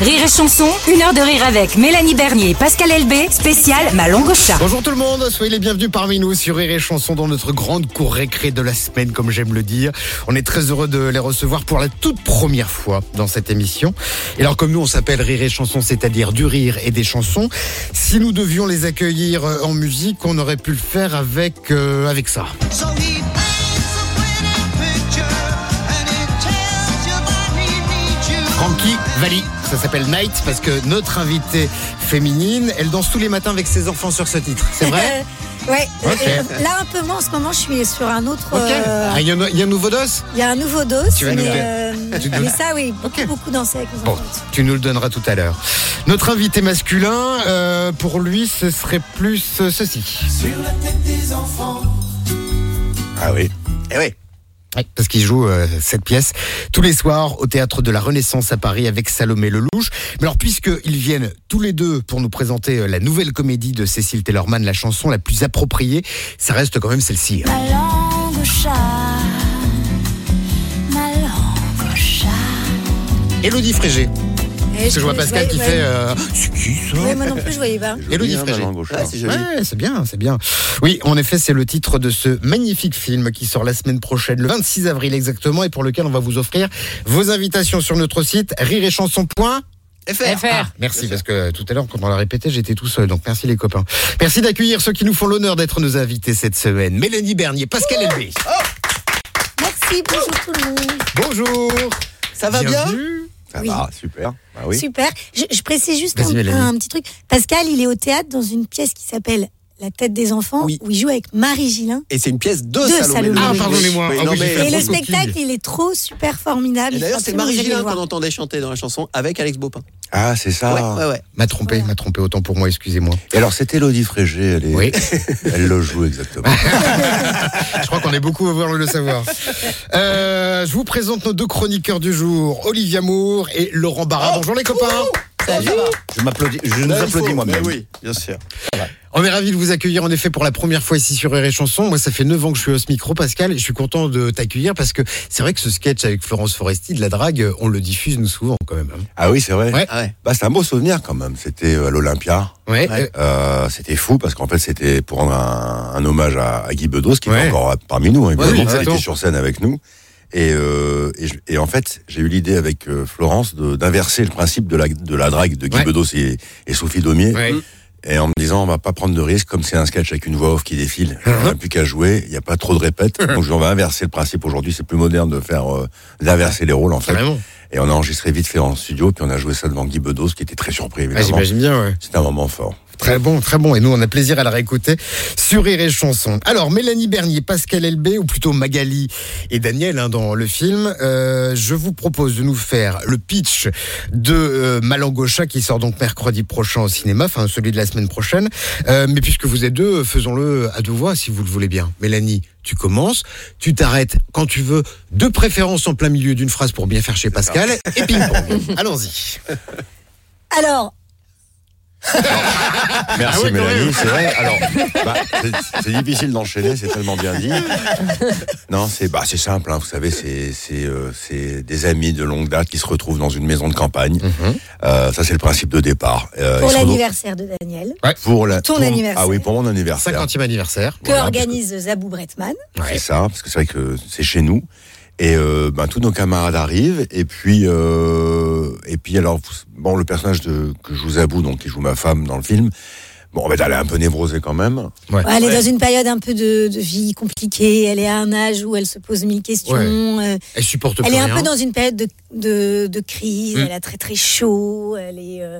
Rire et chanson, une heure de rire avec Mélanie Bernier et Pascal Elbé, spécial Ma langue au chat. Bonjour tout le monde, soyez les bienvenus parmi nous sur Rire et Chanson dans notre grande cour récré de la semaine, comme j'aime le dire. On est très heureux de les recevoir pour la toute première fois dans cette émission. Et alors comme nous on s'appelle Rire et Chanson, c'est-à-dire du rire et des chansons, si nous devions les accueillir euh, en musique, on aurait pu le faire avec, euh, avec ça. Frankie Valli. Ça s'appelle Night parce que notre invitée féminine, elle danse tous les matins avec ses enfants sur ce titre. C'est vrai Ouais. Euh, Là, un peu moins en ce moment, je suis sur un autre. Ok. euh, Ah, Il y, a un- il y a un nouveau dos Il y a un nouveau dos. Tu vas nous mais, le- euh, Tu nous- mais ça, oui, beaucoup, Ok. beaucoup dansé avec les Bon, enfants. tu nous le donneras tout à l'heure. Notre invité masculin, euh, pour lui, ce serait plus ceci. Ah oui. Eh oui. Ouais, parce qu'il joue euh, cette pièce tous les soirs au théâtre de la Renaissance à Paris avec Salomé Lelouch. Mais alors, puisqu'ils viennent tous les deux pour nous présenter euh, la nouvelle comédie de Cécile Tellerman, la chanson la plus appropriée, ça reste quand même celle-ci. hein. Ma langue au chat, ma langue au chat. Élodie Frégé. Et Parce que je vois Pascal qui fait. euh, c'est qui ça Ouais, moi non plus, je voyais pas. Élodie Frégé. Ouais, c'est. Ouais, bien, c'est bien. Oui, en effet, c'est le titre de ce magnifique film qui sort la semaine prochaine, le 26 avril exactement, et pour lequel on va vous offrir vos invitations sur notre site rireetchanson.fr. Ah, merci, parce que tout à l'heure, quand on l'a répété, j'étais tout seul. Donc merci les copains. Merci d'accueillir ceux qui nous font l'honneur d'être nos invités cette semaine. Mélanie Bernier, Pascal Elbé. Merci, bonjour tout le monde. Bonjour. Ça va bien? Ça Oui. va, super. Bah oui. Super. Je, je précise juste un petit truc. Pascal, il est au théâtre dans une pièce qui s'appelle La tête des enfants, Oui. où il joue avec Marie Gillin. Et c'est une pièce de, De Salomé. Ah, pardonnez-moi. Oui, Ah non, oui, Et le spectacle, il est trop super formidable. D'ailleurs, c'est Marie Gillin qu'on entendait chanter dans la chanson avec Alex Baupin. Ah, c'est ça. Ouais, ouais, ouais. M'a trompé, m'a trompé autant pour moi, excusez-moi. Et alors, c'était Elodie Frégé. Elle, est... Oui. elle le joue exactement. Je crois qu'on est beaucoup à vouloir le savoir. Euh, je vous présente nos deux chroniqueurs du jour, Olivia Moore et Laurent Barra. Bonjour les copains. Je m'applaudis, je nous applaudis moi-même. Oui, bien sûr. On est ravis de vous accueillir en effet pour la première fois ici sur Rire et Chanson. Moi, ça fait 9 ans que je suis au ce micro, Pascal, et je suis content de t'accueillir parce que c'est vrai que ce sketch avec Florence Foresti de la drague, on le diffuse nous souvent quand même. hein. Ah oui, c'est vrai. Ouais. Ah ouais. Bah, c'est un beau souvenir quand même. C'était euh, à l'Olympia. Ouais. Euh, Euh, c'était fou parce qu'en fait, c'était pour rendre un, un hommage à, à Guy Bedos, qui Ouais. est encore parmi nous, hein, oui, exactement. était sur scène avec nous. Et, euh, et, je- et en fait, j'ai eu l'idée avec euh, Florence de- d'inverser le principe de la, de la drague de Guy Ouais. Bedos et, et Sophie Daumier. ouais. Et en me disant, on va pas prendre de risque, comme c'est un sketch avec une voix off qui défile, Uh-huh. on n'a plus qu'à jouer, il n'y a pas trop de répètes. Donc on va inverser le principe aujourd'hui, c'est plus moderne de faire euh, d'inverser les rôles en fait. Et on a enregistré vite fait en studio, puis on a joué ça devant Guy Bedos, qui était très surpris Ah, évidemment. J'imagine bien, ouais. C'était un moment fort. Très bon, très bon. Et nous, on a plaisir à la réécouter sur Rire et Chanson. Alors, Mélanie Bernier, Pascal Elbé, ou plutôt Magali et Daniel hein, dans le film, euh, je vous propose de nous faire le pitch de euh, Malangocha qui sort donc mercredi prochain au cinéma, enfin celui de la semaine prochaine. Euh, mais puisque vous êtes deux, faisons-le à deux voix si vous le voulez bien. Mélanie, tu commences, tu t'arrêtes quand tu veux, de préférence en plein milieu d'une phrase pour bien faire chez Pascal, et ping-pong. Allons-y. Alors, Merci Ah Mélanie, c'est vrai. Alors, bah, c'est- difficile d'enchaîner, c'est tellement bien dit. Non, c'est bah, c'est simple, hein, vous savez, c'est c'est euh, c'est des amis de longue date qui se retrouvent dans une maison de campagne. Mhm. Euh, ça, c'est le principe de départ. Euh, pour l'anniversaire de Daniel, pour la- Ton pour- anniversaire. Ah oui, pour mon anniversaire. 50e anniversaire. que Voilà, organise Zabou Bretman. C'est ça, parce que c'est vrai que c'est chez nous. Et euh, ben, tous nos camarades arrivent. Et puis, euh, et puis alors, bon, le personnage de, que je joue Zabou, donc qui joue ma femme dans le film, bon, en fait, elle est un peu névrosée quand même. Ouais. Elle est dans une période un peu de, de vie compliquée. Elle est à un âge où elle se pose mille questions. Euh, Elle supporte elle plus est un peu dans une période de, de, de crise. Mm. Elle a très très chaud. Elle est. euh,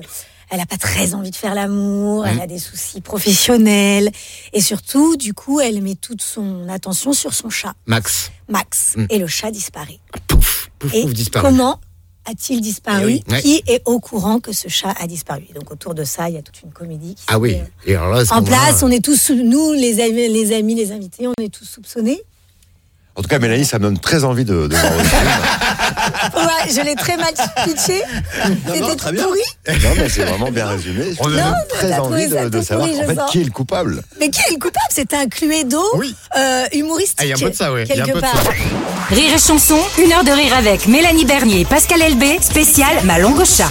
elle a pas très envie de faire l'amour, elle a des soucis professionnels et surtout, du coup, elle met toute son attention sur son chat, Max. Max, Mm. et le chat disparaît. Pouf, pouf, Et pouf, disparaît. comment a-t-il disparu Eh. Ouais. Qui est au courant que ce chat a disparu? Donc autour de ça, il y a toute une comédie qui Ah oui. met, Et alors là, euh, en place. On est tous, nous, les amis, les amis, les invités, on est tous soupçonnés. En tout cas, Mélanie, ça me donne très envie de, de voir le film. Ouais, je l'ai très mal pitché. C'était très bien. pourri. Non, mais c'est vraiment bien résumé. On J'ai a- Non, très envie de, savoir pourri, en je fait sens. qui est le coupable. Mais qui est le coupable? C'est un Cluedo Oui. euh, humoristique. Ah, il y a un peu de ça, ouais. Il y a un Quelque peu de part. ça. Rire et chanson, une heure de rire avec Mélanie Bernier et Pascal Elbé, spécial Ma longue au chat.